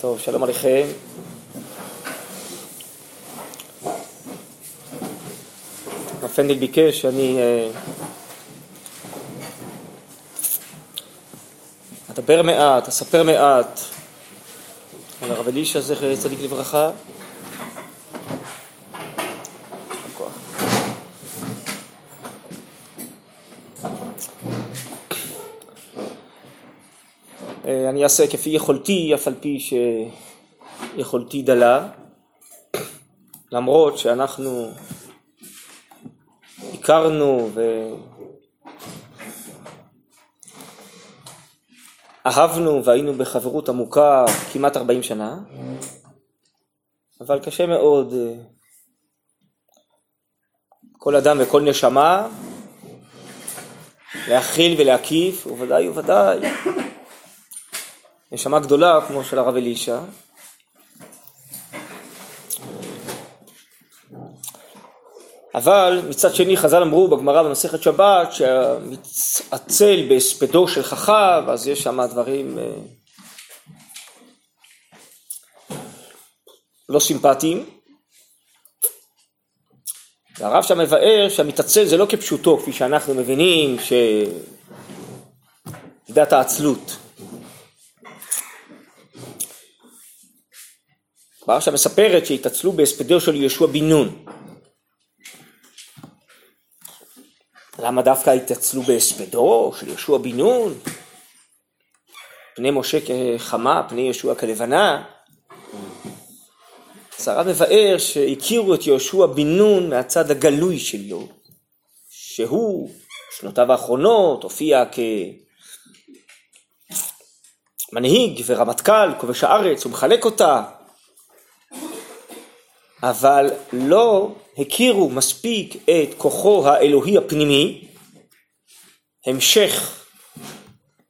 טוב, שלום עליכם. הפנדל ביקש שאני אה, אדבר מעט, אספר מעט על הרב אלישע זכר צדיק לברכה. אה, אני אעשה כפי יכולתי, אף על פי שיכולתי דלה, למרות שאנחנו הכרנו ואהבנו והיינו בחברות עמוקה כמעט 40 שנה, אבל קשה מאוד כל אדם וכל נשמה להכיל ולהקיף, וודאי וודאי נשמה גדולה כמו של הרב אלישע. אבל מצד שני חז"ל אמרו בגמרא במסכת שבת שהמתעצל בהספדו של חכם, אז יש שם דברים אה, לא סימפטיים. והרב שם מבאר שהמתעצל זה לא כפשוטו כפי שאנחנו מבינים שמידת העצלות. פרשה מספרת שהתעצלו בהספדו של יהושע בן נון. למה דווקא התעצלו בהספדו של יהושע בן נון? פני משה כחמה, פני יהושע כלבנה. הרב מבאר שהכירו את יהושע בן נון מהצד הגלוי שלו, שהוא, שנותיו האחרונות, הופיע כמנהיג ורמטכ"ל, כובש הארץ, הוא מחלק אותה, אבל לא הכירו מספיק את כוחו האלוהי הפנימי, המשך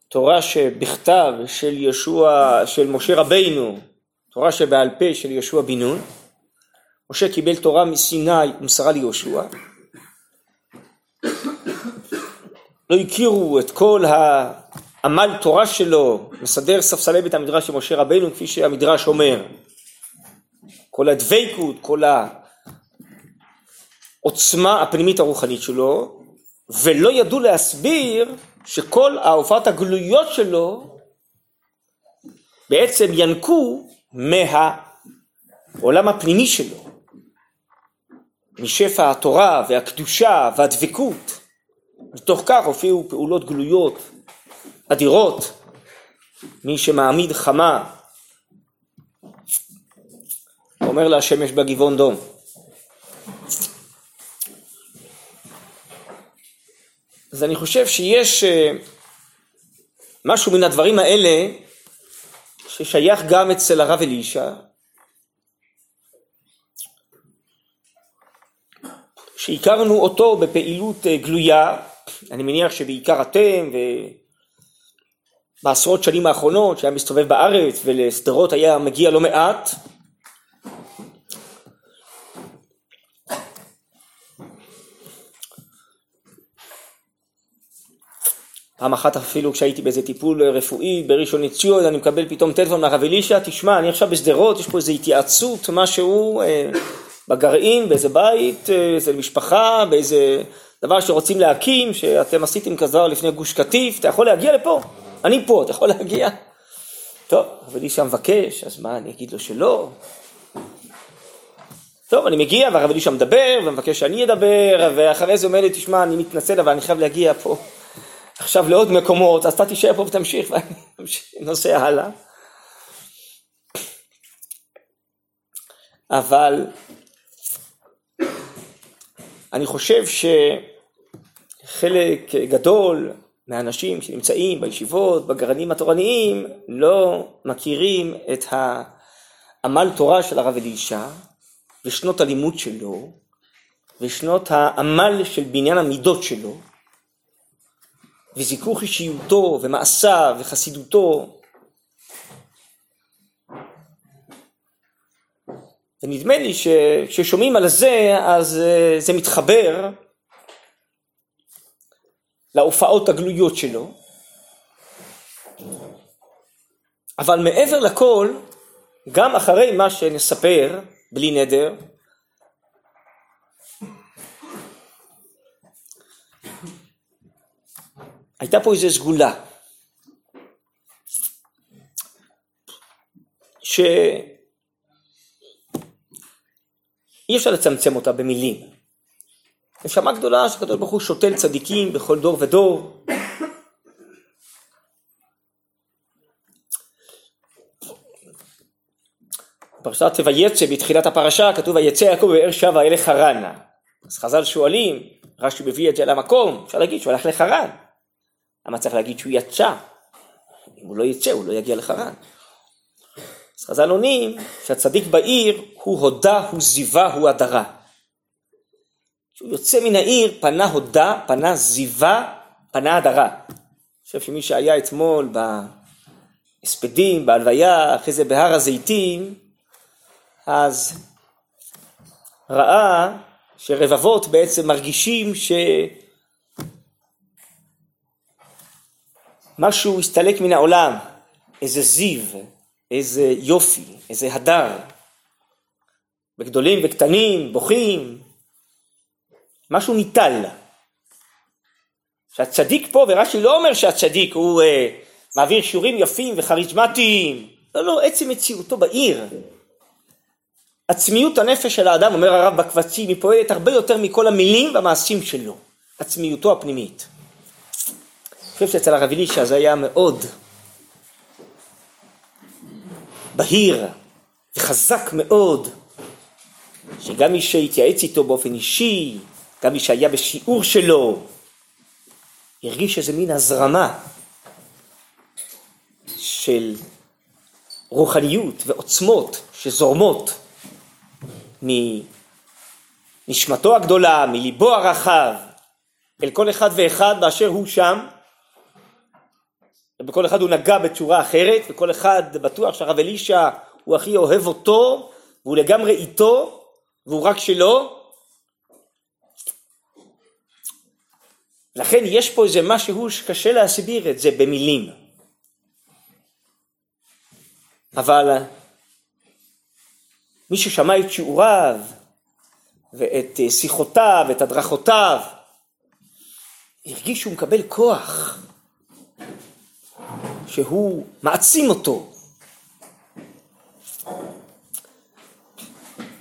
תורה שבכתב של ישוע, של משה רבינו, תורה שבעל פה של יהושע בן נון, משה קיבל תורה מסיני ומסרה ליהושע, לא הכירו את כל העמל תורה שלו, מסדר ספסלי בית המדרש של משה רבינו כפי שהמדרש אומר, כל הדבקות, כל העוצמה הפנימית הרוחנית שלו, ולא ידעו להסביר שכל ההופעות הגלויות שלו בעצם ינקו מהעולם הפנימי שלו, משפע התורה והקדושה והדבקות. מתוך כך הופיעו פעולות גלויות אדירות. מי שמעמיד חמה אומר לה השמש בגבעון דום. אז אני חושב שיש אה, משהו מן הדברים האלה ששייך גם אצל הרב אלישע, שהכרנו אותו בפעילות אה, גלויה, אני מניח שבעיקר אתם ובעשרות שנים האחרונות שהיה מסתובב בארץ ולשדרות היה מגיע לא מעט, פעם אחת אפילו כשהייתי באיזה טיפול רפואי בראשון לציון, אני מקבל פתאום טלפון מהרב אלישע, תשמע, אני עכשיו בשדרות, יש פה איזו התייעצות, משהו אה, בגרעין, באיזה בית, אה, איזה משפחה, באיזה דבר שרוצים להקים, שאתם עשיתם כזה לפני גוש קטיף, אתה יכול להגיע לפה? אני פה, אתה יכול להגיע? טוב, הרב אלישע מבקש, אז מה, אני אגיד לו שלא? טוב, אני מגיע והרב אלישע מדבר ומבקש שאני אדבר, ואחרי זה אומר לי, תשמע, אני מתנצל, אבל אני חייב להגיע פה. עכשיו לעוד מקומות, אז אתה תישאר פה ותמשיך ואני נוסע הלאה. אבל אני חושב שחלק גדול מהאנשים שנמצאים בישיבות, בגרעינים התורניים, לא מכירים את העמל תורה של הרב אלישע ושנות הלימוד שלו ושנות העמל של בניין המידות שלו וזיכוך אישיותו ומעשיו וחסידותו. ונדמה לי שכששומעים על זה, אז אה, זה מתחבר להופעות הגלויות שלו, אבל מעבר לכל, גם אחרי מה שנספר, בלי נדר, הייתה פה איזו סגולה, שאי אפשר לצמצם אותה במילים. נשמה גדולה שהקדוש ברוך הוא שותל צדיקים בכל דור ודור. פרשת ויצא בתחילת הפרשה כתוב ויצא יעקב ובאר שבע אלה חרן. אז חז"ל שואלים, רש"י מביא את זה למקום, אפשר להגיד שהוא הלך לחרן. למה צריך להגיד שהוא יצא? אם הוא לא יצא הוא לא יגיע לחרן. אז חז"ל עונים שהצדיק בעיר הוא הודה, הוא זיווה, הוא הדרה. כשהוא יוצא מן העיר פנה הודה, פנה זיווה, פנה הדרה. אני חושב שמי שהיה אתמול בהספדים, בהלוויה, אחרי זה בהר הזיתים, אז ראה שרבבות בעצם מרגישים שמשהו הסתלק מן העולם, איזה זיו, איזה יופי, איזה הדר. וגדולים וקטנים, בוכים, משהו ניטל. שהצדיק פה, ורש"י לא אומר שהצדיק הוא אה, מעביר שיעורים יפים וכריזמטיים, לא, לא, עצם מציאותו בעיר. עצמיות הנפש של האדם, אומר הרב בקבצים, היא פועלת הרבה יותר מכל המילים והמעשים שלו. עצמיותו הפנימית. חושב שאצל הרב אלישע זה היה מאוד בהיר וחזק מאוד, שגם מי שהתייעץ איתו באופן אישי, גם מי שהיה בשיעור שלו, הרגיש איזה מין הזרמה של רוחניות ועוצמות שזורמות מנשמתו הגדולה, מליבו הרחב, אל כל אחד ואחד באשר הוא שם, ובכל אחד הוא נגע בצורה אחרת, וכל אחד בטוח שהרב אלישע הוא הכי אוהב אותו, והוא לגמרי איתו, והוא רק שלו, לכן יש פה איזה משהו שקשה להסביר את זה במילים. אבל מי ששמע את שיעוריו ואת שיחותיו ואת הדרכותיו, הרגיש שהוא מקבל כוח, שהוא מעצים אותו.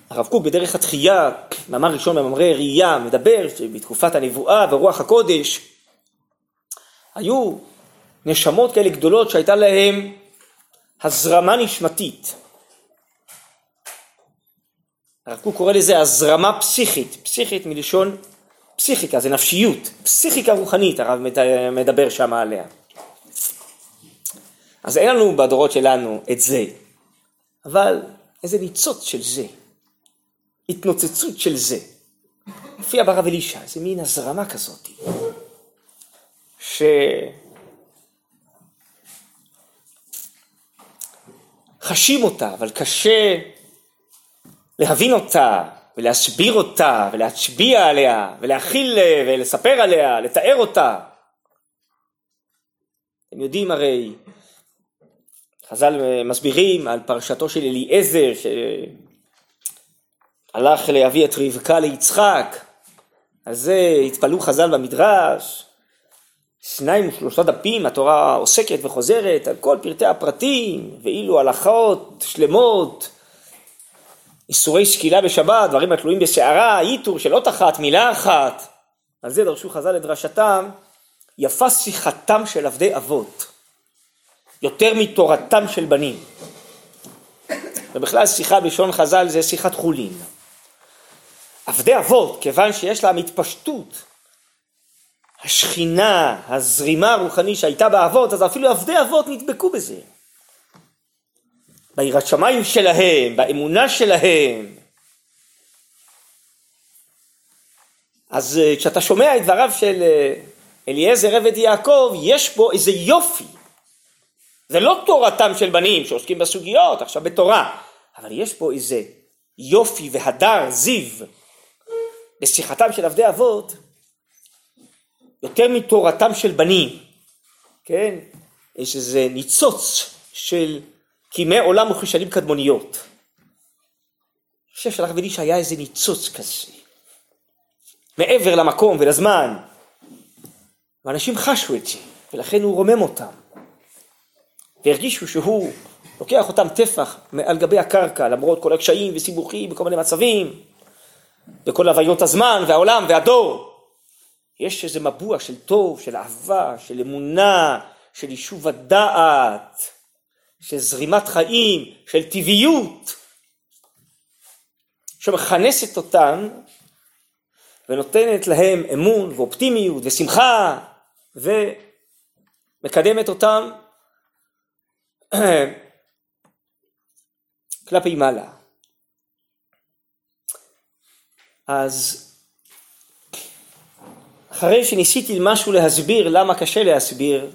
הרב קוק בדרך התחייה, מאמר ראשון במאמרי ראייה, מדבר שבתקופת הנבואה ורוח הקודש היו נשמות כאלה גדולות שהייתה להם הזרמה נשמתית. הרב קוק קורא לזה הזרמה פסיכית, פסיכית מלשון פסיכיקה, זה נפשיות, פסיכיקה רוחנית, הרב מדבר שם עליה. אז אין לנו בדורות שלנו את זה, אבל איזה ניצוץ של זה. התנוצצות של זה. מופיע ברב אלישע, איזה מין הזרמה כזאת. ש... חשים אותה, אבל קשה להבין אותה, ולהסביר אותה, ולהצביע עליה, ולהכיל ולספר עליה, לתאר אותה. אתם יודעים הרי, חז"ל מסבירים על פרשתו של אליעזר, הלך להביא את רבקה ליצחק, על זה התפלאו חז"ל במדרש, שניים ושלושה דפים, התורה עוסקת וחוזרת על כל פרטי הפרטים, ואילו הלכות שלמות, איסורי שקילה בשבת, דברים התלויים בסערה, איתור של אות אחת, מילה אחת, על זה דרשו חז"ל לדרשתם, יפה שיחתם של עבדי אבות, יותר מתורתם של בנים. ובכלל שיחה בלשון חז"ל זה שיחת חולין. עבדי אבות, כיוון שיש להם התפשטות, השכינה, הזרימה הרוחנית שהייתה באבות, אז אפילו עבדי אבות נדבקו בזה. ביראת שמיים שלהם, באמונה שלהם. אז אה, כשאתה שומע את דבריו של אה, אליעזר עבד יעקב, יש בו איזה יופי. זה לא תורתם של בנים שעוסקים בסוגיות, עכשיו בתורה, אבל יש פה איזה יופי והדר, זיו, בשיחתם של עבדי אבות, יותר מתורתם של בנים, כן? יש איזה ניצוץ של קימי עולם וכשנים קדמוניות. אני חושב שלרב אלישע היה איזה ניצוץ כזה, מעבר למקום ולזמן, ואנשים חשו את זה, ולכן הוא רומם אותם, והרגישו שהוא לוקח אותם טפח על גבי הקרקע, למרות כל הקשיים וסיבוכים וכל מיני מצבים, וכל הוויות הזמן והעולם והדור. יש איזה מבוע של טוב, של אהבה, של אמונה, של יישוב הדעת, של זרימת חיים, של טבעיות, שמכנסת אותם ונותנת להם אמון ואופטימיות ושמחה ומקדמת אותם כלפי מעלה. אז אחרי שניסיתי משהו להסביר למה קשה להסביר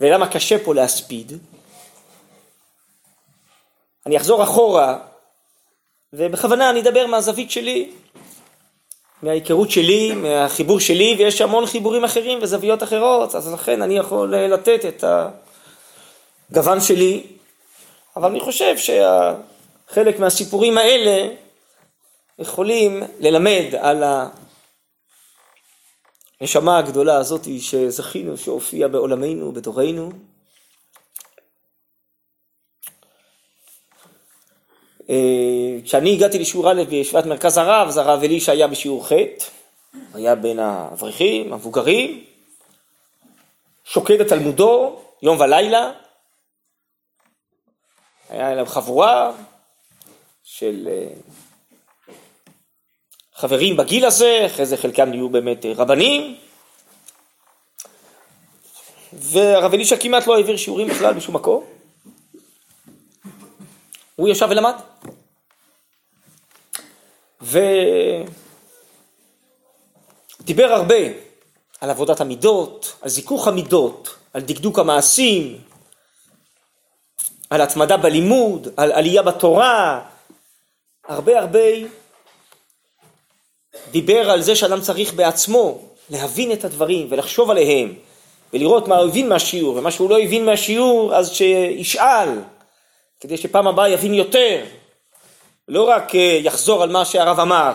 ולמה קשה פה להספיד, אני אחזור אחורה ובכוונה אני אדבר מהזווית שלי, מההיכרות שלי, מהחיבור שלי, ויש המון חיבורים אחרים וזוויות אחרות, אז לכן אני יכול לתת את הגוון שלי, אבל אני חושב שחלק מהסיפורים האלה יכולים ללמד על הנשמה הגדולה הזאת שזכינו שהופיעה בעולמנו, בדורנו. אה, כשאני הגעתי לשיעור א' בישיבת מרכז הרב, אז הרב אלישע היה בשיעור ח', היה בין האברכים, המבוגרים, שוקד את תלמודו יום ולילה, היה אליו חבורה של אה, חברים בגיל הזה, אחרי זה חלקם נהיו באמת אה, רבנים, והרב אלישע כמעט לא העביר שיעורים בכלל בשום מקום. הוא ישב ולמד. ודיבר הרבה על עבודת המידות, על זיכוך המידות, על דקדוק המעשים, על התמדה בלימוד, על עלייה בתורה, הרבה הרבה דיבר על זה שאדם צריך בעצמו להבין את הדברים ולחשוב עליהם ולראות מה הוא הבין מהשיעור ומה שהוא לא הבין מהשיעור אז שישאל כדי שפעם הבאה יבין יותר. לא רק אה, יחזור על מה שהרב אמר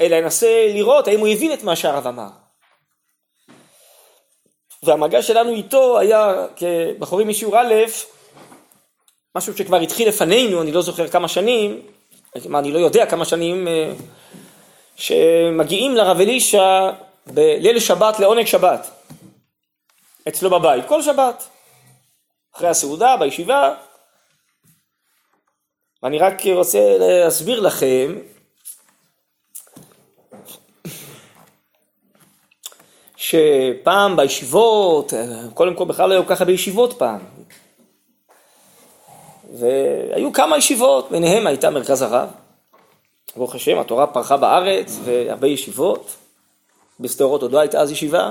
אלא ינסה לראות האם הוא הבין את מה שהרב אמר. והמגע שלנו איתו היה כבחורים משיעור א' משהו שכבר התחיל לפנינו, אני לא זוכר כמה שנים, מה, אני לא יודע כמה שנים אה, שמגיעים לרב אלישע בליל שבת לעונג שבת, אצלו בבית, כל שבת, אחרי הסעודה, בישיבה, ואני רק רוצה להסביר לכם שפעם בישיבות, קודם כל בכלל לא היו ככה בישיבות פעם, והיו כמה ישיבות, ביניהם הייתה מרכז הרב. ברוך השם, התורה פרחה בארץ והרבה ישיבות. בשדרות עוד לא הייתה אז ישיבה.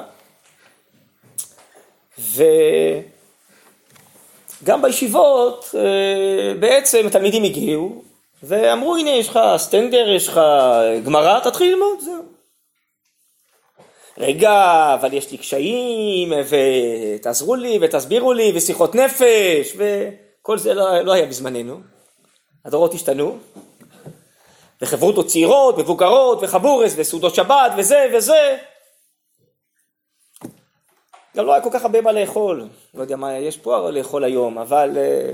וגם בישיבות אה, בעצם התלמידים הגיעו ואמרו הנה יש לך סטנדר, יש לך גמרא, תתחיל ללמוד, זהו. רגע, אבל יש לי קשיים, ותעזרו לי, ותסבירו לי, ושיחות נפש, וכל זה לא, לא היה בזמננו. הדורות השתנו, וחברותות צעירות, מבוגרות, וחבורס, וסעודות שבת, וזה וזה. גם לא היה כל כך הרבה מה לאכול, לא יודע מה יש פה לאכול היום, אבל אה,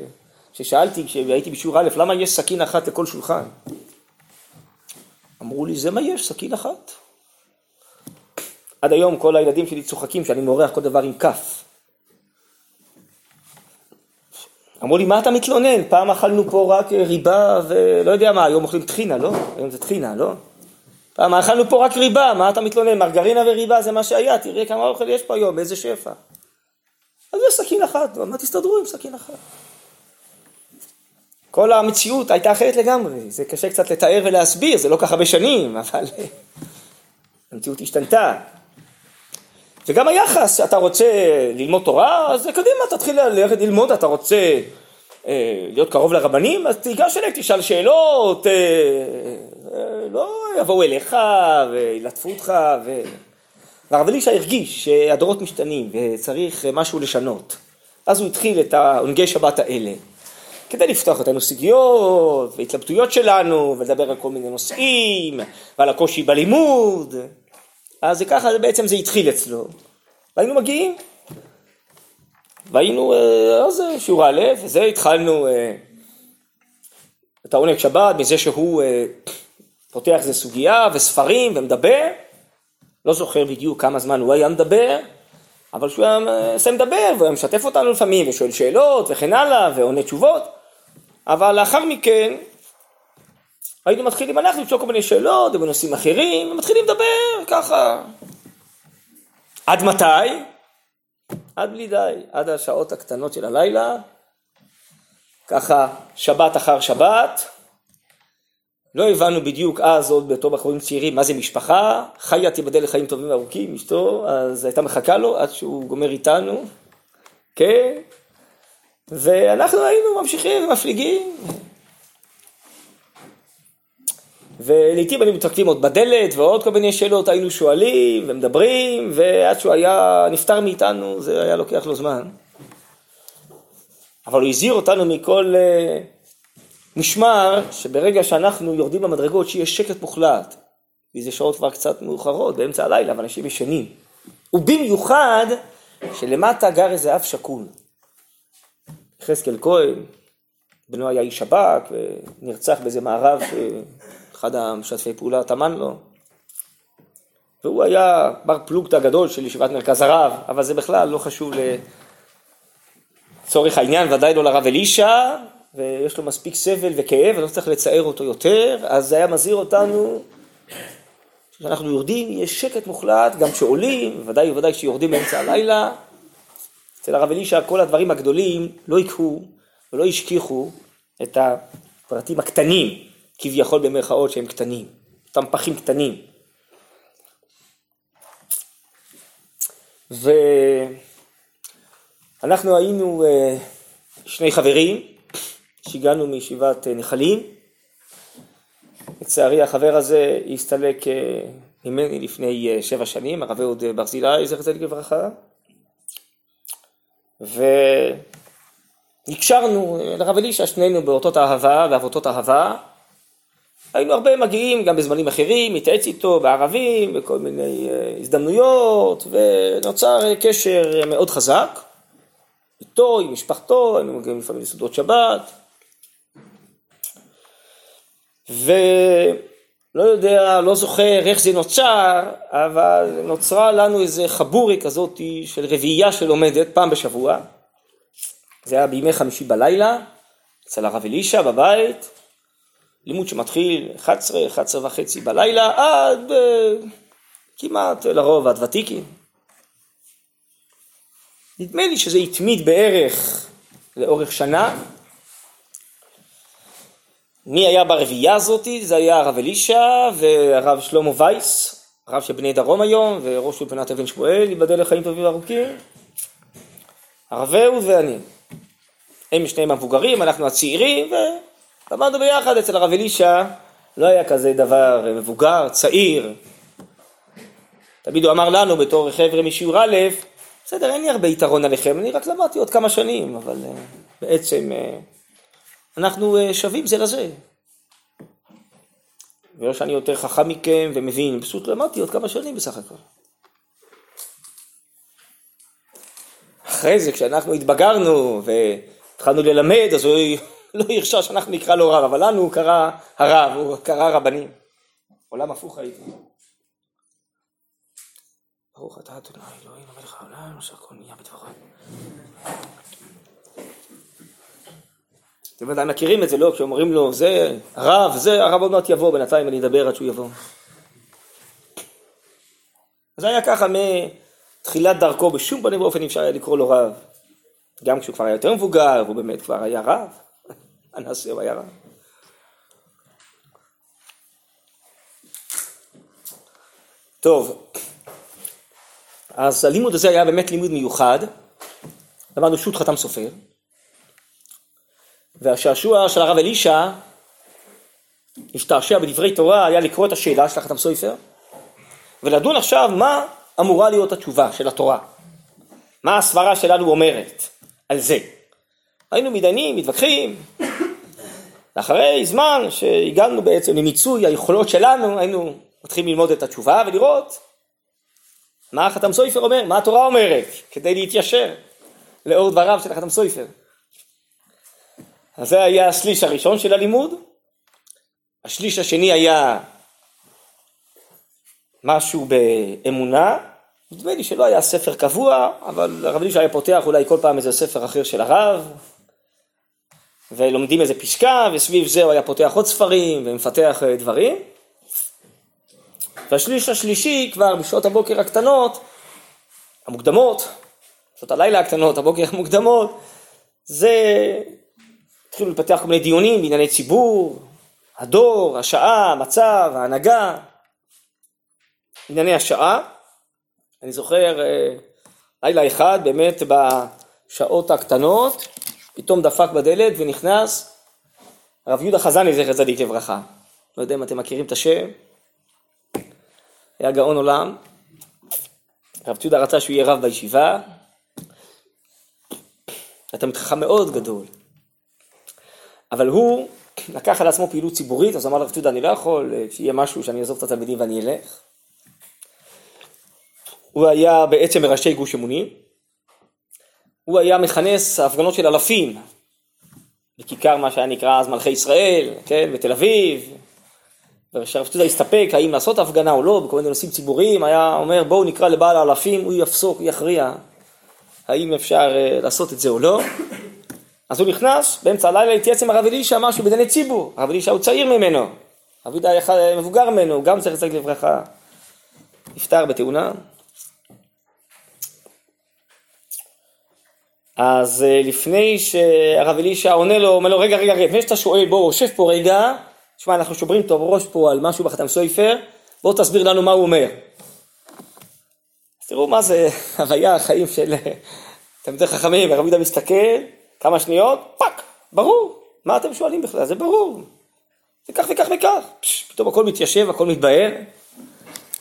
כששאלתי, כשהייתי בשיעור א', למה יש סכין אחת לכל שולחן? אמרו לי, זה מה יש, סכין אחת. עד היום כל הילדים שלי צוחקים שאני מורח כל דבר עם כף. אמרו לי, מה אתה מתלונן? פעם אכלנו פה רק ריבה ולא יודע מה, היום אוכלים טחינה, לא? היום זה טחינה, לא? פעם אכלנו פה רק ריבה, מה אתה מתלונן? מרגרינה וריבה זה מה שהיה, תראה כמה אוכל יש פה היום, איזה שפע. אז זה סכין אחת, מה תסתדרו עם סכין אחת? כל המציאות הייתה אחרת לגמרי, זה קשה קצת לתאר ולהסביר, זה לא ככה בשנים, אבל המציאות השתנתה. וגם היחס, אתה רוצה ללמוד תורה, אז קדימה, תתחיל ללכת ללמוד, אתה רוצה אה, להיות קרוב לרבנים, אז תיגש אליהם, תשאל שאלות, אה, אה, לא יבואו אליך וילטפו אותך. ו... והרב אלישע הרגיש שהדורות משתנים וצריך משהו לשנות. אז הוא התחיל את העונגי שבת האלה, כדי לפתוח אותנו סוגיות והתלבטויות שלנו, ולדבר על כל מיני נושאים, ועל הקושי בלימוד. אז ככה בעצם זה התחיל אצלו. והיינו מגיעים. והיינו, אה, אז שיעור א', וזה התחלנו אה, את העונג שבת מזה שהוא אה, פותח איזה סוגיה וספרים ומדבר. לא זוכר בדיוק כמה זמן הוא היה מדבר, אבל שהוא היה מסיים לדבר, והוא היה משתף אותנו לפעמים, ושואל שאלות וכן הלאה, ועונה תשובות. אבל לאחר מכן, היינו מתחילים אנחנו לשאול כל מיני שאלות ובנושאים אחרים, ומתחילים לדבר ככה. עד מתי? עד בלי די, עד השעות הקטנות של הלילה, ככה שבת אחר שבת. לא הבנו בדיוק אז עוד בתור בחורים צעירים מה זה משפחה, חיה תיבדל לחיים טובים וארוכים, אשתו, אז הייתה מחכה לו עד שהוא גומר איתנו, כן, ואנחנו היינו ממשיכים ומפליגים. ולעיתים היינו מתרכבים עוד בדלת ועוד כל מיני שאלות היינו שואלים ומדברים ועד שהוא היה נפטר מאיתנו זה היה לוקח לו זמן. אבל הוא הזהיר אותנו מכל uh, משמר שברגע שאנחנו יורדים במדרגות שיהיה שקט מוחלט. וזה שעות כבר קצת מאוחרות באמצע הלילה ואנשים ישנים. ובמיוחד שלמטה גר איזה אב שכול. יחזקאל כהן, בנו היה איש שב"כ ונרצח באיזה מערב שאחד המשתפי פעולה טמן לו. והוא היה בר פלוגתא גדול של ישיבת מרכז הרב, אבל זה בכלל לא חשוב לצורך העניין, ודאי לא לרב אלישע, ויש לו מספיק סבל וכאב, אני לא צריך לצער אותו יותר, אז זה היה מזהיר אותנו כשאנחנו יורדים, יש שקט מוחלט, גם כשעולים, ודאי וודאי כשיורדים באמצע הלילה, אצל הרב אלישע כל הדברים הגדולים לא יקחו ולא השכיחו את הפרטים הקטנים, כביכול במרכאות שהם קטנים, אותם פחים קטנים. ואנחנו היינו אה, שני חברים שהגענו מישיבת אה, נחלים. לצערי החבר הזה הסתלק אה, ממני לפני שבע שנים, הרב אהוד ברזילי, זכר צדיק לברכה. ונקשרנו לרב אלישע, שנינו באותות אהבה ואבותות אהבה. היינו הרבה מגיעים גם בזמנים אחרים, מתייעץ איתו בערבים, בכל מיני אה, הזדמנויות, ונוצר קשר מאוד חזק. איתו, עם משפחתו, היינו מגיעים לפעמים לסעודות שבת. ו... לא יודע, לא זוכר איך זה נוצר, אבל נוצרה לנו איזה חבורי כזאת של רביעייה שלומדת פעם בשבוע. זה היה בימי חמישי בלילה, אצל הרב אלישע בבית, לימוד שמתחיל 11, 11 וחצי בלילה, עד uh, כמעט לרוב עד ותיקין. נדמה לי שזה התמיד בערך לאורך שנה, מי היה ברביעייה הזאתי? זה היה הרב אלישע והרב שלמה וייס, הרב של בני דרום היום, וראש אולפנת אבן שמואל, ייבדל לחיים טובים וארוכים. הרב אהוד ואני. הם שניהם המבוגרים, אנחנו הצעירים, ולמדנו ביחד אצל הרב אלישע, לא היה כזה דבר מבוגר, צעיר. תמיד הוא אמר לנו בתור חבר'ה משיעור א', בסדר, אין לי הרבה יתרון עליכם, אני רק למדתי עוד כמה שנים, אבל uh, בעצם uh, אנחנו אה, שווים זה לזה. ולא שאני יותר חכם מכם ומבין, פשוט למדתי עוד כמה שנים בסך הכל. אחרי זה, כשאנחנו התבגרנו והתחלנו ללמד, אז הוא לא הרשה שאנחנו נקרא לו רב, אבל לנו הוא קרא הרב, הוא קרא רבנים. עולם הפוך הייתי. ברוך אתה אדוני אלוהים המלך העולם, אשר כל נהיה בדברו. אתם ודאי מכירים את זה, לא? כשאומרים לו, זה הרב, זה הרב עוד מעט יבוא, בינתיים אני אדבר עד שהוא יבוא. זה היה ככה מתחילת דרכו, בשום פנים ואופן אפשר היה לקרוא לו רב. גם כשהוא כבר היה יותר מבוגר, הוא באמת כבר היה רב. הנשיא רב. טוב, אז הלימוד הזה היה באמת לימוד מיוחד. למדנו שו"ת חתם סופר. והשעשוע של הרב אלישע, להשתעשע בדברי תורה, היה לקרוא את השאלה של החתם סופר, ולדון עכשיו מה אמורה להיות התשובה של התורה. מה הסברה שלנו אומרת. על זה. היינו מתדיינים, מתווכחים, ואחרי זמן שהגענו בעצם למיצוי היכולות שלנו, היינו מתחילים ללמוד את התשובה ולראות מה החתם סופר אומר, מה התורה אומרת, כדי להתיישר לאור דבריו של החתם סופר. אז זה היה השליש הראשון של הלימוד. השליש השני היה משהו באמונה. נדמה לי שלא היה ספר קבוע, אבל הרב אלישע היה פותח אולי כל פעם איזה ספר אחר של הרב, ולומדים איזה פסקה, וסביב זה הוא היה פותח עוד ספרים ומפתח אה, דברים. והשליש השלישי כבר בשעות הבוקר הקטנות, המוקדמות, שעות הלילה הקטנות, הבוקר המוקדמות, זה התחילו לפתח כל מיני דיונים בענייני ציבור, הדור, השעה, המצב, ההנהגה, ענייני השעה. אני זוכר אה, לילה אחד, באמת בשעות הקטנות, פתאום דפק בדלת ונכנס הרב יהודה חזני, זכר צדיק לברכה. לא יודע אם אתם מכירים את השם. היה גאון עולם. הרב יהודה רצה שהוא יהיה רב בישיבה. אתה מתחכם מאוד גדול. אבל הוא לקח על עצמו פעילות ציבורית, אז אמר לרב יהודה, אני לא יכול אה, שיהיה משהו שאני אעזוב את התלמידים ואני אלך. הוא היה בעצם מראשי גוש אמונים. הוא היה מכנס הפגנות של אלפים בכיכר מה שהיה נקרא אז מלכי ישראל, כן, בתל אביב. ושהרב יהודה הסתפק האם לעשות הפגנה או לא, בכל מיני נושאים ציבוריים, היה אומר בואו נקרא לבעל האלפים, הוא יפסוק, הוא יכריע האם אפשר אה, לעשות את זה או לא. אז הוא נכנס, באמצע הלילה התייעץ עם הרב אלישע משהו בדיני ציבור, הרב אלישע הוא צעיר ממנו, הרב יהודה היה מבוגר ממנו, גם צריך לצדק לברכה, נפטר בתאונה. אז אה, לפני שהרב אלישע עונה לו, אומר לו רגע רגע רגע, לפני שאתה שואל בוא שב פה רגע, תשמע אנחנו שוברים את הראש פה על משהו בחתם סויפר, בוא תסביר לנו מה הוא אומר. תראו מה זה הווי החיים של תלמידי חכמים, הרב יהודה מסתכל, כמה שניות, טאק, ברור, מה אתם שואלים בכלל? זה ברור. זה כך וכך וכך. פש, פתאום הכל מתיישב, הכל מתבהר.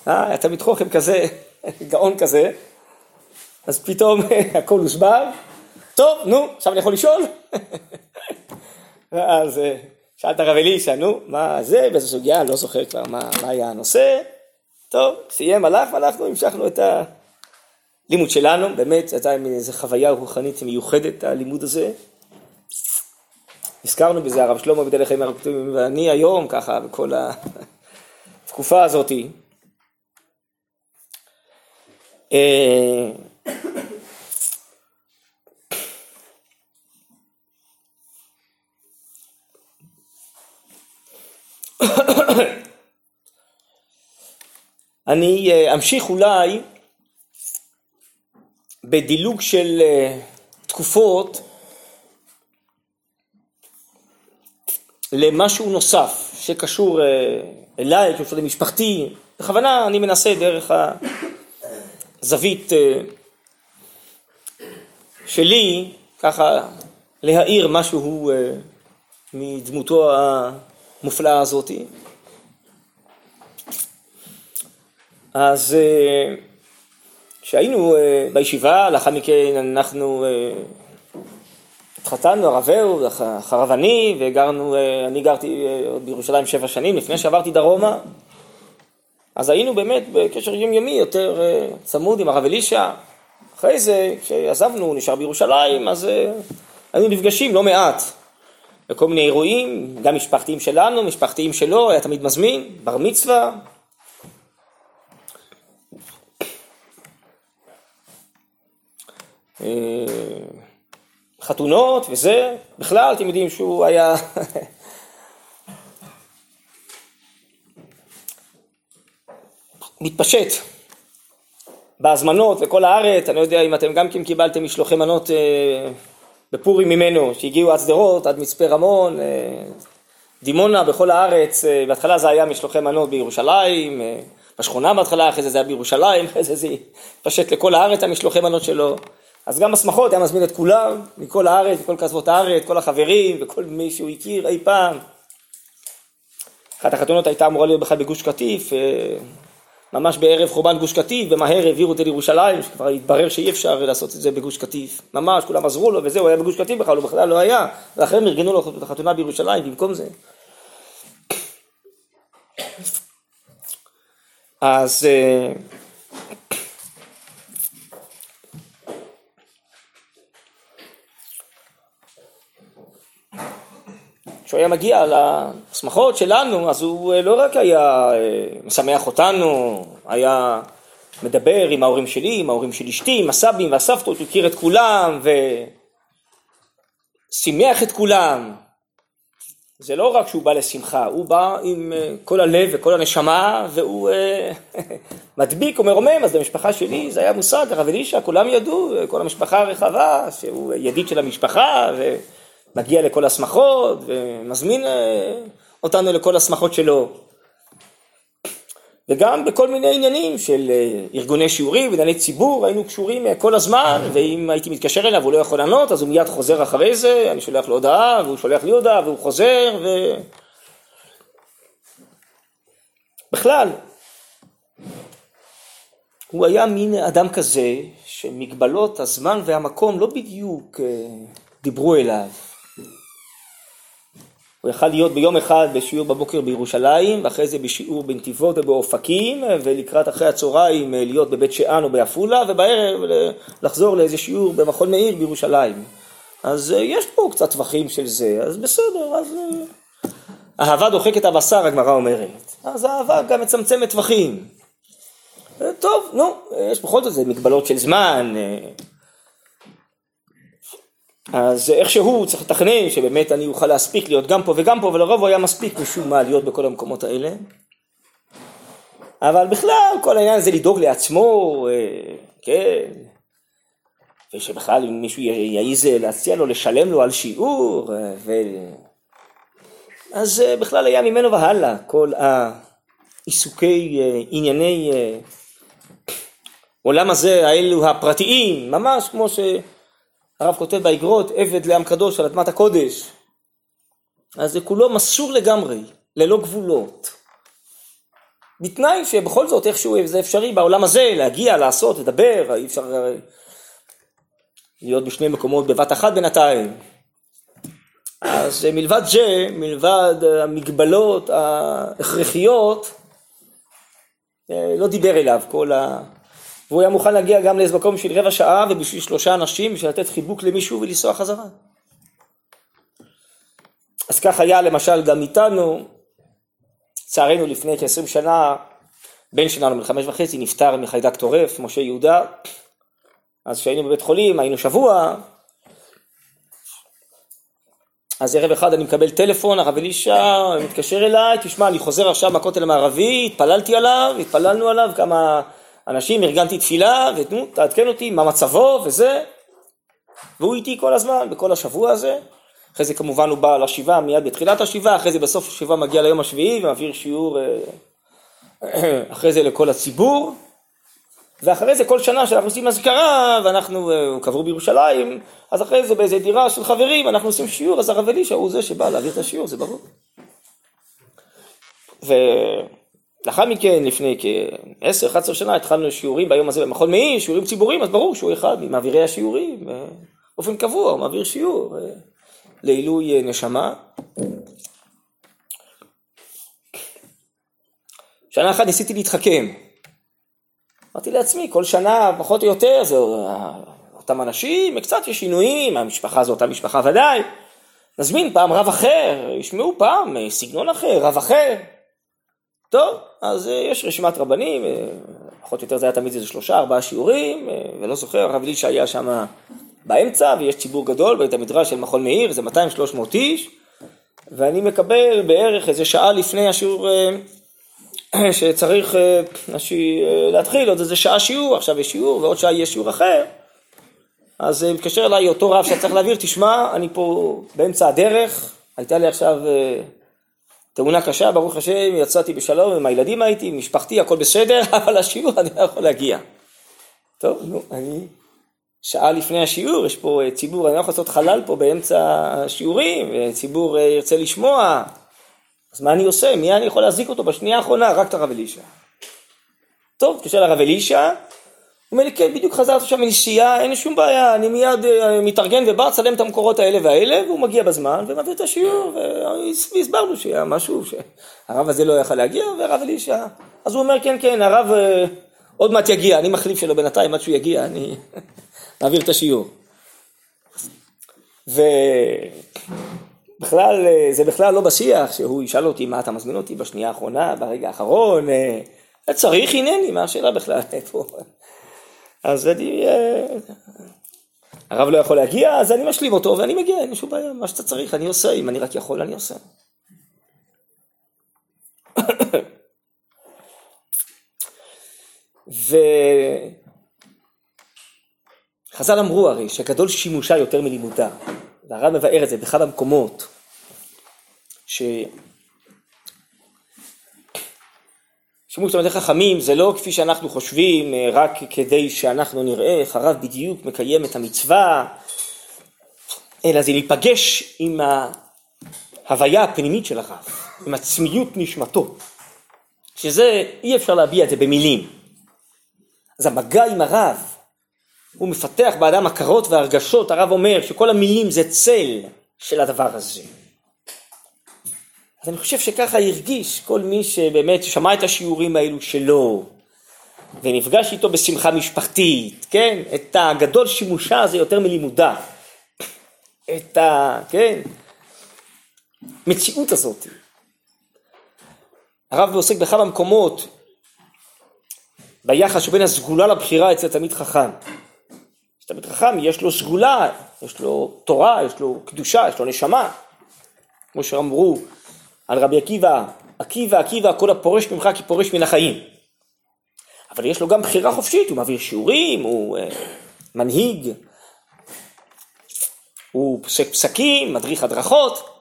אה, אתה מתחוכם כזה, גאון כזה, אז פתאום הכל הוסבר. טוב, נו, עכשיו אני יכול לשאול? ואז אה, שאלת הרב אלישע, נו, מה זה, באיזו סוגיה, לא זוכר כבר מה, מה היה הנושא. טוב, סיים, הלך, ואנחנו המשכנו את ה... לימוד שלנו, באמת, הייתה מין איזו חוויה רוחנית מיוחדת, הלימוד הזה. הזכרנו בזה, הרב שלמה בדל החיים הרקטומים, ואני היום, ככה, בכל התקופה הזאתי. אני אה, אמשיך אולי בדילוג של אה, תקופות למשהו נוסף שקשור אה, אליי, קשור למשפחתי, בכוונה אני מנסה דרך הזווית שלי, ככה להאיר משהו מדמותו המופלאה הזאתי. אז כשהיינו uh, בישיבה, לאחר מכן אנחנו uh, התחתנו, הרב אהוד, אחריו אני, וגרנו, אני גרתי uh, בירושלים שבע שנים לפני שעברתי דרומה, אז היינו באמת בקשר יומיומי יותר צמוד עם הרב אלישע. אחרי זה, כשעזבנו, נשאר בירושלים, אז היינו נפגשים לא מעט בכל מיני אירועים, גם משפחתיים שלנו, משפחתיים שלו, היה תמיד מזמין, בר מצווה, אה, חתונות וזה, בכלל אתם יודעים שהוא היה מתפשט בהזמנות לכל הארץ, אני לא יודע אם אתם גם כן קיבלתם משלוחי מנות אה, בפורים ממנו, שהגיעו עד שדרות, עד מצפה רמון, אה, דימונה, בכל הארץ, אה, בהתחלה זה היה משלוחי מנות בירושלים, אה, בשכונה בהתחלה, אחרי זה זה היה בירושלים, אחרי זה זה התפשט לכל הארץ המשלוחי מנות שלו. אז גם בשמחות היה מזמין את כולם, מכל הארץ, מכל כסבות הארץ, כל החברים וכל מי שהוא הכיר אי פעם. אחת החתונות הייתה אמורה להיות בכלל בגוש קטיף, ממש בערב חורבן גוש קטיף, ומהר העבירו זה לירושלים, שכבר התברר שאי אפשר לעשות את זה בגוש קטיף. ממש, כולם עזרו לו וזהו, היה בגוש קטיף בכלל, הוא בכלל לא היה, ואחרי הם ארגנו לו את החתונה בירושלים במקום זה. אז אה, כשהוא היה מגיע לשמחות שלנו, אז הוא אה, לא רק היה אה, משמח אותנו, היה מדבר עם ההורים שלי, עם ההורים של אשתי, עם הסבים והסבתות, הכיר את כולם ושימח את כולם. זה לא רק שהוא בא לשמחה, הוא בא עם אה, כל הלב וכל הנשמה והוא מדביק ומרומם, אז במשפחה שלי זה היה מושג, הרב אלישע, כולם ידעו, כל המשפחה הרחבה, שהוא ידיד של המשפחה ו... מגיע לכל השמחות ומזמין אותנו לכל השמחות שלו. וגם בכל מיני עניינים של אה, ארגוני שיעורים וענייני ציבור, היינו קשורים אה, כל הזמן, ואם הייתי מתקשר אליו הוא לא יכול לענות, אז הוא מיד חוזר אחרי זה, אני שולח לו הודעה, והוא שולח לי הודעה, והוא חוזר, ו... בכלל, הוא היה מין אדם כזה, שמגבלות הזמן והמקום לא בדיוק דיברו אליו. הוא יכל להיות ביום אחד בשיעור בבוקר בירושלים, ואחרי זה בשיעור בנתיבות ובאופקים, ולקראת אחרי הצהריים להיות בבית שאן או בעפולה, ובערב לחזור לאיזה שיעור במכון מאיר בירושלים. אז אה, יש פה קצת טווחים של זה, אז בסדר, אז... אה, אהבה דוחקת הבשר, הגמרא אומרת. אז אהבה גם מצמצמת טווחים. אה, טוב, נו, יש בכל זאת מגבלות של זמן. אז איכשהו צריך לתכנן שבאמת אני אוכל להספיק להיות גם פה וגם פה, ולרוב הוא היה מספיק משום מה להיות בכל המקומות האלה. אבל בכלל כל העניין הזה לדאוג לעצמו, אה, כן, ושבכלל אם מישהו יעז להציע לו לשלם לו על שיעור, אה, ו... אז אה, בכלל היה ממנו והלאה כל העיסוקי ענייני עולם הזה, האלו הפרטיים, ממש כמו ש... הרב כותב באגרות, עבד לעם קדוש על אדמת הקודש. אז זה כולו מסור לגמרי, ללא גבולות. בתנאי שבכל זאת איכשהו זה אפשרי בעולם הזה להגיע, לעשות, לדבר, אי אפשר להיות בשני מקומות בבת אחת בינתיים. אז מלבד זה, מלבד המגבלות ההכרחיות, לא דיבר אליו כל ה... והוא היה מוכן להגיע גם לאיזה מקום בשביל רבע שעה ובשביל שלושה אנשים, בשביל לתת חיבוק למישהו ולנסוע חזרה. אז כך היה למשל גם איתנו, לצערנו לפני כ-20 שנה, בן שלנו בן חמש וחצי נפטר מחיידק טורף, משה יהודה, אז כשהיינו בבית חולים, היינו שבוע, אז ערב אחד אני מקבל טלפון, הרב אלישע מתקשר אליי, תשמע, אני חוזר עכשיו מהכותל המערבי, התפללתי עליו, התפללנו עליו כמה אנשים, ארגנתי תפילה, ותנו, תעדכן אותי מה מצבו וזה. והוא איתי כל הזמן, בכל השבוע הזה. אחרי זה כמובן הוא בא לשבעה מיד בתחילת השבעה, אחרי זה בסוף השבעה מגיע ליום השביעי ומעביר שיעור אה, אחרי זה לכל הציבור. ואחרי זה כל שנה שאנחנו עושים אזכרה, ואנחנו, אה, הוא קבור בירושלים, אז אחרי זה באיזה דירה של חברים אנחנו עושים שיעור, אז הרב אלישע הוא זה שבא להעביר את השיעור, זה ברור. ו... לאחר מכן, לפני כ-10-11 שנה, התחלנו שיעורים ביום הזה במכון מאיר, שיעורים ציבוריים, אז ברור שהוא אחד ממעבירי השיעורים, אה, באופן קבוע, הוא מעביר שיעור אה, לעילוי אה, נשמה. שנה אחת ניסיתי להתחכם. אמרתי לעצמי, כל שנה פחות או יותר זה אותם אנשים, קצת יש שינויים, המשפחה זו אותה משפחה ודאי. נזמין פעם רב אחר, ישמעו פעם סגנון אחר, רב אחר. טוב, אז אה, יש רשימת רבנים, אה, פחות או יותר זה היה תמיד איזה שלושה, ארבעה שיעורים, אה, ולא זוכר, הרב אלישע היה שם באמצע, ויש ציבור גדול בית המדרש של מכון מאיר, זה 200-300 איש, ואני מקבל בערך איזה שעה לפני השיעור שצריך להתחיל, עוד איזה שעה שיעור, עכשיו יש שיעור ועוד שעה יהיה שיעור אחר, אז מתקשר אליי אותו רב שצריך להעביר, תשמע, אני פה באמצע הדרך, הייתה לי עכשיו תאונה קשה, ברוך השם, יצאתי בשלום, עם הילדים הייתי, עם משפחתי, הכל בסדר, אבל השיעור אני לא יכול להגיע. טוב, נו, אני... שעה לפני השיעור, יש פה אה, ציבור, אני לא יכול לעשות חלל פה באמצע השיעורים, וציבור אה, ירצה לשמוע, אז מה אני עושה? מי אני יכול להזיק אותו בשנייה האחרונה? רק את הרב אלישע. טוב, התקשר לרב אלישע, אומר לי, כן, בדיוק חזרתי שם מנסיעה, אין לי שום בעיה, אני מיד uh, מתארגן ובא, צלם את המקורות האלה והאלה, והוא מגיע בזמן ומעביר את השיעור, והסברנו שהיה משהו שהרב הזה לא יכל להגיע, והרב אלישע, אז הוא אומר, כן, כן, הרב uh, עוד מעט יגיע, אני מחליף שלו בינתיים, עד שהוא יגיע, אני מעביר את השיעור. ובכלל, uh, זה בכלל לא בשיח, שהוא ישאל אותי, מה אתה מזמין אותי בשנייה האחרונה, ברגע האחרון, צריך, הנני, מה השאלה בכלל, איפה? אז אני, אה, הרב לא יכול להגיע, אז אני משלים אותו ואני מגיע, אין שום בעיה, מה שאתה צריך אני עושה, אם אני רק יכול אני עושה. וחז"ל אמרו הרי שגדול שימושה יותר מלימודה, והרב מבאר את זה בכמה מקומות, ש... שימוש תלמידי חכמים זה לא כפי שאנחנו חושבים, אה, רק כדי שאנחנו נראה איך הרב בדיוק מקיים את המצווה, אלא זה להיפגש עם ההוויה הפנימית של הרב, עם עצמיות נשמתו, שזה, אי אפשר להביע את זה במילים. אז המגע עם הרב, הוא מפתח באדם הכרות והרגשות, הרב אומר שכל המילים זה צל של הדבר הזה. אז אני חושב שככה הרגיש כל מי שבאמת שמע את השיעורים האלו שלו, ונפגש איתו בשמחה משפחתית, כן? את הגדול שימושה הזה יותר מלימודה. את ה... כן? מציאות הזאת. הרב עוסק בכמה מקומות ביחס שבין הסגולה לבחירה אצל תלמיד חכם. תלמיד חכם יש לו סגולה, יש לו תורה, יש לו קדושה, יש לו נשמה. כמו שאמרו, על רבי עקיבא, עקיבא, עקיבא, כל הפורש ממך כי פורש מן החיים. אבל יש לו גם בחירה חופשית, הוא מעביר שיעורים, הוא uh, מנהיג, הוא פוסק פסקים, מדריך הדרכות.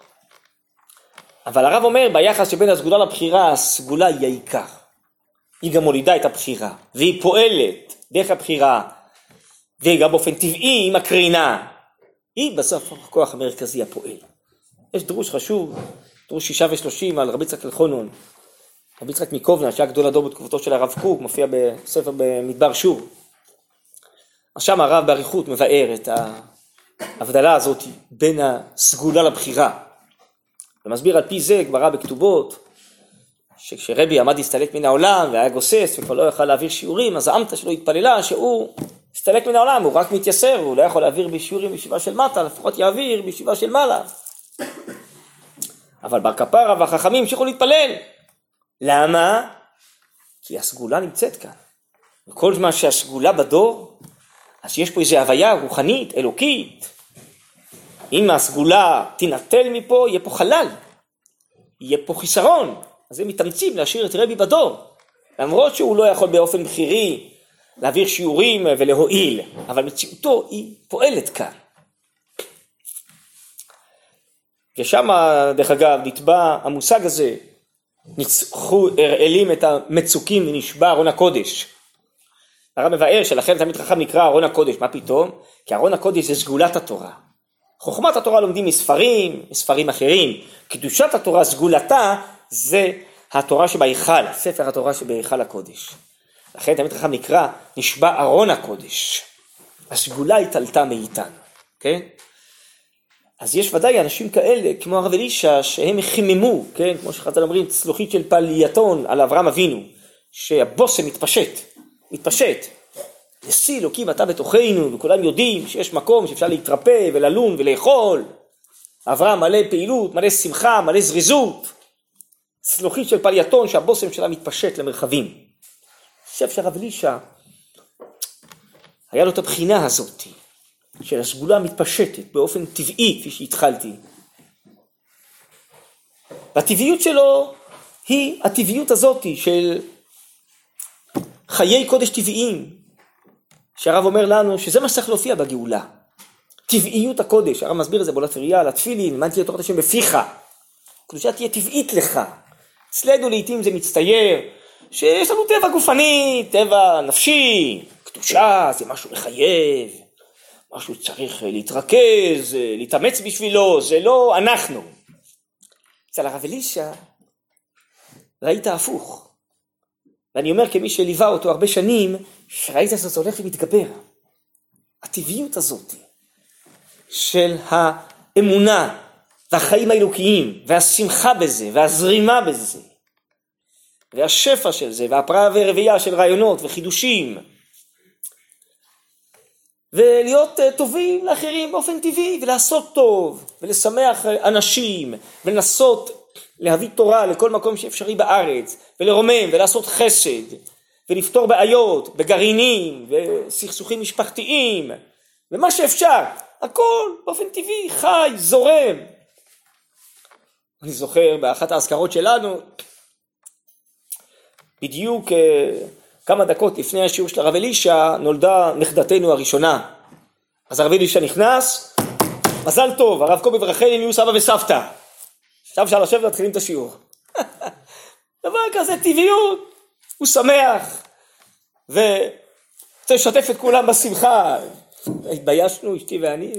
אבל הרב אומר, ביחס שבין הסגולה לבחירה, הסגולה היא העיקר. היא גם מולידה את הבחירה, והיא פועלת דרך הבחירה, והיא גם באופן טבעי היא מקרינה. היא בסוף הכוח המרכזי הפועל. יש דרוש חשוב תראו שישה ושלושים על רבי יצחק אלחונון, רבי יצחק מקובנה, שהיה גדול הדור בתקופתו של הרב קוק, מופיע בספר במדבר שור. אז שם הרב באריכות מבאר את ההבדלה הזאת בין הסגולה לבחירה. ומסביר על פי זה גמרא בכתובות, שכשרבי עמד להסתלק מן העולם והיה גוסס וכבר לא יכל להעביר שיעורים, אז האמתא שלו התפללה שהוא הסתלק מן העולם, הוא רק מתייסר, הוא לא יכול להעביר בשיעורים בישיבה של מטה, לפחות יעביר בישיבה של מעלה. אבל בר כפרה והחכמים המשיכו להתפלל. למה? כי הסגולה נמצאת כאן. וכל זמן שהסגולה בדור, אז יש פה איזו הוויה רוחנית, אלוקית. אם הסגולה תינטל מפה, יהיה פה חלל. יהיה פה חיסרון. אז הם מתאמצים להשאיר את רבי בדור. למרות שהוא לא יכול באופן בכירי להעביר שיעורים ולהועיל, אבל מציאותו היא פועלת כאן. ושם דרך אגב נתבע המושג הזה, ניצחו אראלים את המצוקים ונשבע ארון הקודש. הרב מבאר שלכן תמיד חכם נקרא ארון הקודש, מה פתאום? כי ארון הקודש זה סגולת התורה. חוכמת התורה לומדים מספרים, מספרים אחרים. קדושת התורה, סגולתה, זה התורה שבהיכל, ספר התורה שבהיכל הקודש. לכן תמיד חכם נקרא נשבע ארון הקודש. הסגולה התעלתה מאיתנו, כן? אז יש ודאי אנשים כאלה, כמו הרב אלישע, שהם חיממו, כן, כמו שחז"ל אומרים, צלוחית של פלייתון על אברהם אבינו, שהבושם מתפשט, מתפשט. נשיא אלוקים אתה בתוכנו, וכולם יודעים שיש מקום שאפשר להתרפא וללון ולאכול. אברהם מלא פעילות, מלא שמחה, מלא זריזות. צלוחית של פלייתון שהבושם שלה מתפשט למרחבים. אני חושב שהרב אלישע, היה לו את הבחינה הזאת. של הסגולה מתפשטת באופן טבעי, כפי שהתחלתי. והטבעיות שלו היא הטבעיות הזאת של חיי קודש טבעיים, שהרב אומר לנו שזה מה שצריך להופיע בגאולה. טבעיות הקודש, הרב מסביר את זה בעולת ראייה, על התפילין, מה תהיה תורת השם בפיך. קדושה תהיה טבעית לך. אצלנו לעיתים זה מצטייר שיש לנו טבע גופני, טבע נפשי, קדושה זה משהו מחייב, משהו שצריך להתרכז, להתאמץ בשבילו, זה לא אנחנו. אצל הרב אלישע ראית הפוך. ואני אומר כמי שליווה אותו הרבה שנים, שראית שזה הולך ומתגבר. הטבעיות הזאת של האמונה והחיים האלוקיים, והשמחה בזה, והזרימה בזה, והשפע של זה, והפרעה והרבייה של רעיונות וחידושים, ולהיות אה, טובים לאחרים באופן טבעי, ולעשות טוב, ולשמח אה, אנשים, ולנסות להביא תורה לכל מקום שאפשרי בארץ, ולרומם, ולעשות חסד, ולפתור בעיות בגרעינים, וסכסוכים משפחתיים, ומה שאפשר, הכל באופן טבעי, חי, זורם. אני זוכר באחת האזכרות שלנו, בדיוק אה, כמה דקות לפני השיעור של הרב אלישע נולדה נכדתנו הראשונה. אז הרב אלישע נכנס, מזל טוב, הרב קובי ורחלי נהיו סבא וסבתא. עכשיו אפשר לשבת ומתחילים את השיעור. דבר כזה, טבעיות, הוא שמח, ורוצה לשתף את כולם בשמחה. התביישנו, אשתי ואני,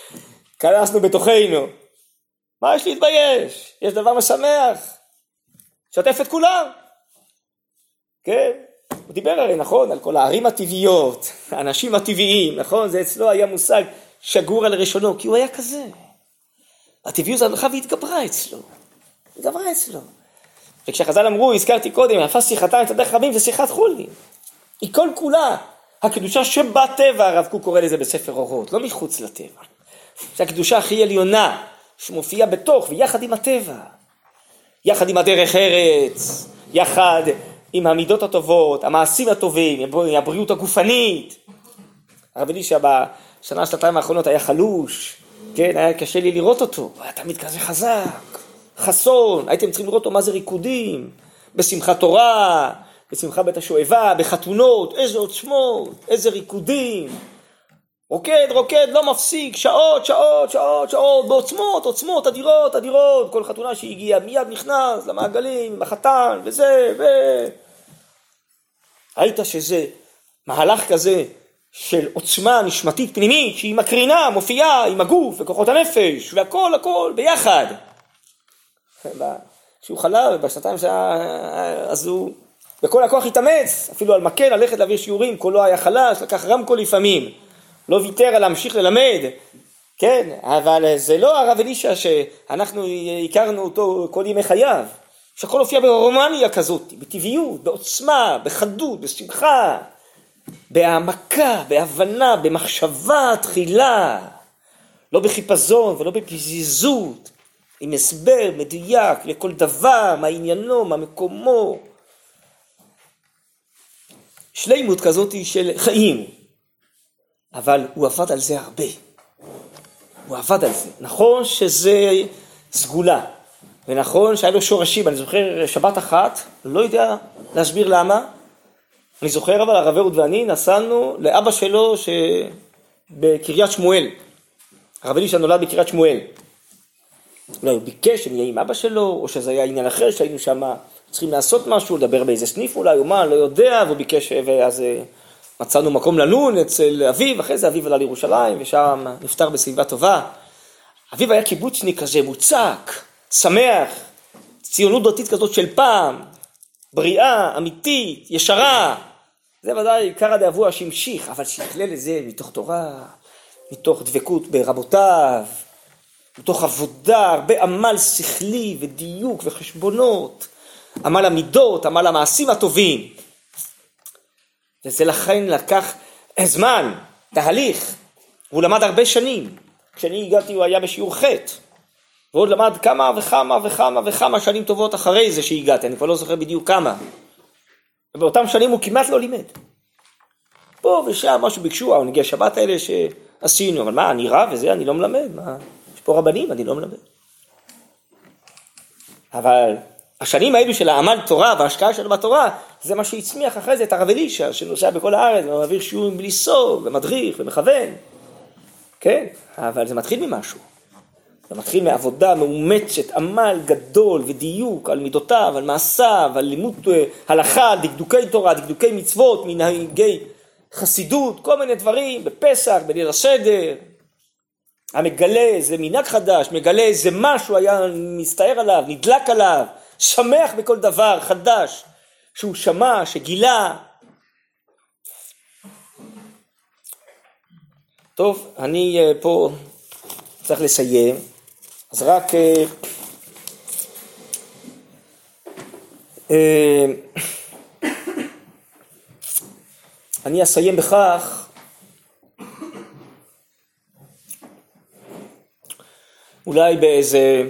כנסנו בתוכנו. מה יש להתבייש? יש דבר משמח. שתף את כולם. כן? הוא דיבר הרי נכון על כל הערים הטבעיות, האנשים הטבעיים, נכון? זה אצלו היה מושג שגור על ראשונו, כי הוא היה כזה. הטבעיות הלכה והתגברה אצלו. התגברה אצלו. וכשחז"ל אמרו, הזכרתי קודם, יפה שיחתה את הדרך רבים ושיחת חולין. היא כל כולה הקדושה שבטבע, הרב קוק קורא לזה בספר אורות, לא מחוץ לטבע. זה הקדושה הכי עליונה, שמופיעה בתוך ויחד עם הטבע. יחד עם הדרך ארץ, יחד עם המידות הטובות, המעשים הטובים, הבריאות הגופנית. הרב אלישע בשנה, שנתיים האחרונות היה חלוש, כן, היה קשה לי לראות אותו, הוא היה תמיד כזה חזק, חסון, הייתם צריכים לראות אותו מה זה ריקודים, בשמחת תורה, בשמחה בית השואבה, בחתונות, איזה עוצמות, איזה ריקודים. רוקד, רוקד, לא מפסיק, שעות, שעות, שעות, שעות, בעוצמות, עוצמות, אדירות, אדירות. כל חתונה שהגיעה מיד נכנס למעגלים, עם וזה, ו... ראית שזה מהלך כזה של עוצמה נשמתית פנימית שהיא מקרינה, מופיעה עם הגוף וכוחות הנפש והכל הכל ביחד. כשהוא חלה בשנתיים שהיה, אז הוא בכל הכוח התאמץ, אפילו על מקל ללכת להעביר שיעורים, קולו היה חלש, לקח רמקול לפעמים, לא ויתר על להמשיך ללמד, כן, אבל זה לא הרב אלישע שאנחנו הכרנו אותו כל ימי חייו, שהכל הופיע ברומניה כזאת, בטבעיות, בעוצמה, בחדות, בשמחה, בהעמקה, בהבנה, במחשבה תחילה, לא בחיפזון ולא בפזיזות, עם הסבר מדויק לכל דבר, מה עניינו, מה מקומו. שלימות כזאת של חיים, אבל הוא עבד על זה הרבה. הוא עבד על זה. נכון שזה סגולה, ונכון שהיה לו שורשים, אני זוכר שבת אחת, לא יודע להסביר למה, אני זוכר אבל הרב אהוד ואני נסענו לאבא שלו שבקריית שמואל. הרב אלישע נולד בקריית שמואל. אולי הוא ביקש שנהיה עם אבא שלו, או שזה היה עניין אחר שהיינו שם צריכים לעשות משהו, לדבר באיזה סניף אולי, או מה, לא יודע, והוא ביקש, ואז אה, מצאנו מקום ללון אצל אביו, אחרי זה אביו עלה לירושלים, ושם נפטר בסביבה טובה. אביו היה קיבוצניק כזה, מוצק, שמח, ציונות דתית כזאת של פעם, בריאה, אמיתית, ישרה. זה ודאי עיקרא דאבוה שהמשיך, אבל שיכלל את זה מתוך תורה, מתוך דבקות ברבותיו, מתוך עבודה, הרבה עמל שכלי ודיוק וחשבונות. עמל המידות, עמל המעשים הטובים. וזה לכן לקח זמן, תהליך. הוא למד הרבה שנים. כשאני הגעתי הוא היה בשיעור ח' ועוד למד כמה וכמה וכמה וכמה שנים טובות אחרי זה שהגעתי, אני כבר לא זוכר בדיוק כמה. ובאותם שנים הוא כמעט לא לימד. פה ושם משהו ביקשו, העונגי השבת האלה שעשינו, אבל מה, אני רב וזה, אני לא מלמד, מה, יש פה רבנים, אני לא מלמד. אבל השנים האלו של העמל תורה וההשקעה שלו בתורה, זה מה שהצמיח אחרי זה את הרב אלישע, שנוסע בכל הארץ ומעביר שיעורים בלי סוף, ומדריך ומכוון. כן, אבל זה מתחיל ממשהו. זה מתחיל מעבודה מאומצת, עמל גדול ודיוק על מידותיו, על מעשיו, על לימוד אה, הלכה, דקדוקי תורה, דקדוקי מצוות, מנהיגי חסידות, כל מיני דברים, בפסח, בליל הסדר. המגלה איזה מנהג חדש, מגלה איזה משהו היה מסתער עליו, נדלק עליו, שמח בכל דבר חדש שהוא שמע, שגילה. טוב, אני אה, פה צריך לסיים, אז רק... אה, אה, אני אסיים בכך אולי באיזה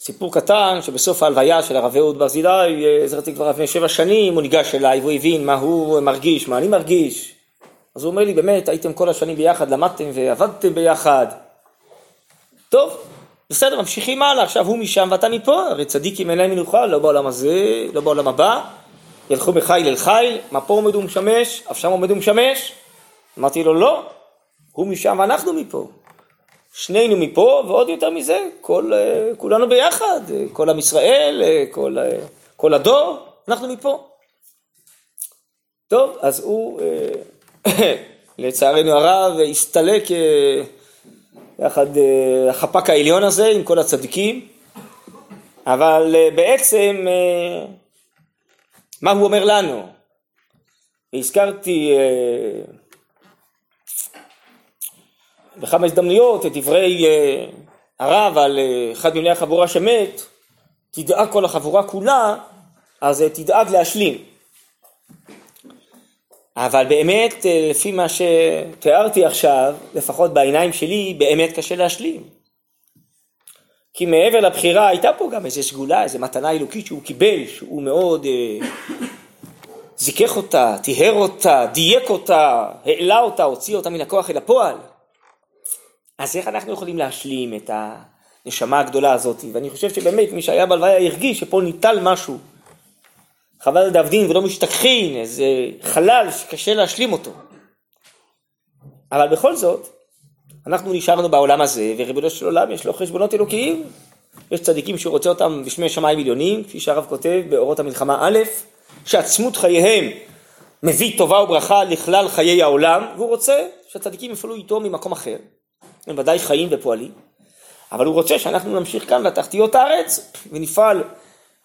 סיפור קטן שבסוף ההלוויה של הרב אהוד ברזילי, זכרתי כבר לפני שבע שנים, הוא ניגש אליי והוא הבין מה הוא מרגיש, מה אני מרגיש. אז הוא אומר לי, באמת, הייתם כל השנים ביחד, למדתם ועבדתם ביחד. טוב, בסדר, ממשיכים הלאה, עכשיו הוא משם ואתה מפה, הרי צדיקים אין להם מנוחה, לא בעולם הזה, לא בעולם הבא. ילכו מחיל אל חיל, מה פה עומד ומשמש, אף שם עומד ומשמש. אמרתי לו, לא, הוא משם ואנחנו מפה. שנינו מפה, ועוד יותר מזה, כל, אה, כולנו ביחד, אה, כל עם ישראל, אה, כל, כל הדור, אנחנו מפה. טוב, אז הוא, לצערנו הרב, הסתלק יחד החפ"ק העליון הזה עם כל הצדיקים, אבל בעצם, מה הוא אומר לנו? הזכרתי בכמה הזדמנויות את דברי אה, הרב על אה, אחד מבני החבורה שמת, תדאג כל החבורה כולה, אז אה, תדאג להשלים. אבל באמת, לפי מה שתיארתי עכשיו, לפחות בעיניים שלי, באמת קשה להשלים. כי מעבר לבחירה הייתה פה גם איזו סגולה, איזו מתנה אלוקית שהוא קיבל, שהוא מאוד אה, זיכך אותה, טיהר אותה, דייק אותה, העלה אותה, הוציא אותה מן הכוח אל הפועל. אז איך אנחנו יכולים להשלים את הנשמה הגדולה הזאת? ואני חושב שבאמת מי שהיה בהלוויה הרגיש שפה ניטל משהו. חבל דאבדין ולא משתכחין, איזה חלל שקשה להשלים אותו. אבל בכל זאת, אנחנו נשארנו בעולם הזה, וריבונו של עולם יש לו חשבונות אלוקיים. יש צדיקים שהוא רוצה אותם בשמי שמיים עליונים, כפי שהרב כותב באורות המלחמה א', שעצמות חייהם מביא טובה וברכה לכלל חיי העולם, והוא רוצה שהצדיקים יפעלו איתו ממקום אחר. הם ודאי חיים ופועלים, אבל הוא רוצה שאנחנו נמשיך כאן בתחתיות הארץ ונפעל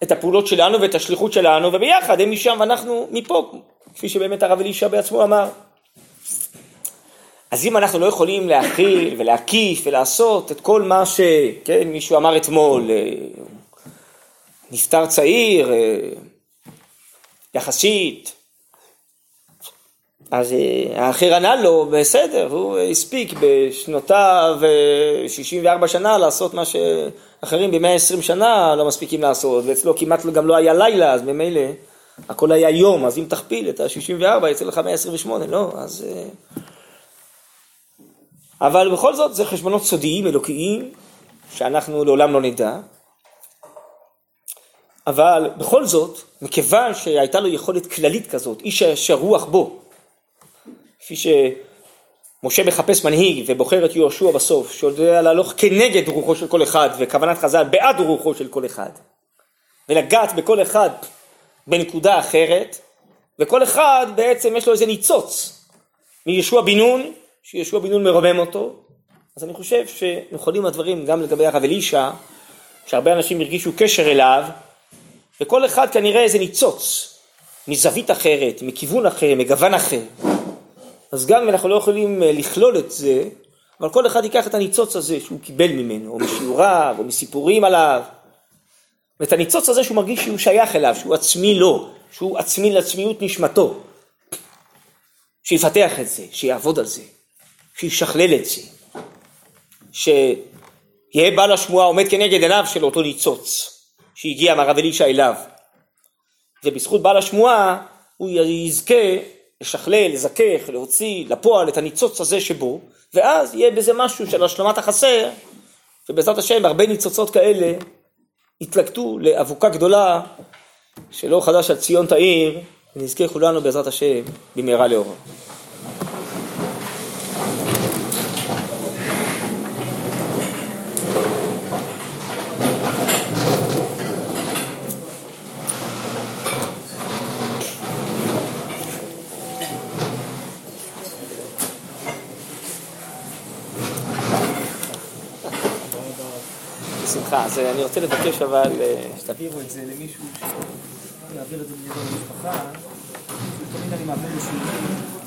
את הפעולות שלנו ואת השליחות שלנו, וביחד הם משם ואנחנו מפה, כפי שבאמת הרב אלישע בעצמו אמר. אז אם אנחנו לא יכולים להכיל ולהקיף ולעשות את כל מה שכן, מישהו אמר אתמול, אה, נפטר צעיר, אה, יחסית, אז אה, האחר ענה לו, בסדר, הוא הספיק בשנותיו 64 אה, שנה לעשות מה שאחרים ב-120 שנה לא מספיקים לעשות, ואצלו כמעט גם לא היה לילה, אז ממילא הכל היה יום, אז אם תכפיל את ה-64 יצא לך 128, לא, אז... אה, אבל בכל זאת זה חשבונות סודיים, אלוקיים, שאנחנו לעולם לא נדע. אבל בכל זאת, מכיוון שהייתה לו יכולת כללית כזאת, איש שהרוח בו, כפי שמשה מחפש מנהיג ובוחר את יהושע בסוף, שיודע להלוך כנגד רוחו של כל אחד וכוונת חז"ל בעד רוחו של כל אחד ולגעת בכל אחד בנקודה אחרת וכל אחד בעצם יש לו איזה ניצוץ מישוע בן נון, שישוע בן נון מרומם אותו. אז אני חושב שנכונים הדברים גם לגבי הרב אלישע שהרבה אנשים הרגישו קשר אליו וכל אחד כנראה איזה ניצוץ מזווית אחרת, מכיוון אחר, מגוון אחר אז גם אם אנחנו לא יכולים אה, לכלול את זה, אבל כל אחד ייקח את הניצוץ הזה שהוא קיבל ממנו, או משיעוריו, או מסיפורים עליו, ואת הניצוץ הזה שהוא מרגיש שהוא שייך אליו, שהוא עצמי לו, שהוא עצמי לעצמיות נשמתו, שיפתח את זה, שיעבוד על זה, שישכלל את זה, שיהיה בעל השמועה עומד כנגד עיניו של אותו ניצוץ שהגיע מהרב אלישע אליו. ובזכות בעל השמועה הוא יזכה לשכלל, לזכך, להוציא לפועל את הניצוץ הזה שבו, ואז יהיה בזה משהו של השלמת החסר, ובעזרת השם הרבה ניצוצות כאלה יתלקטו לאבוקה גדולה שלא חדש על ציון תאיר, ונזכה כולנו בעזרת השם במהרה לאורו. אז אני רוצה לבקש אבל שתעבירו את זה למישהו, שיעביר את זה למשפחה, תמיד אני מעביר לשיעורים.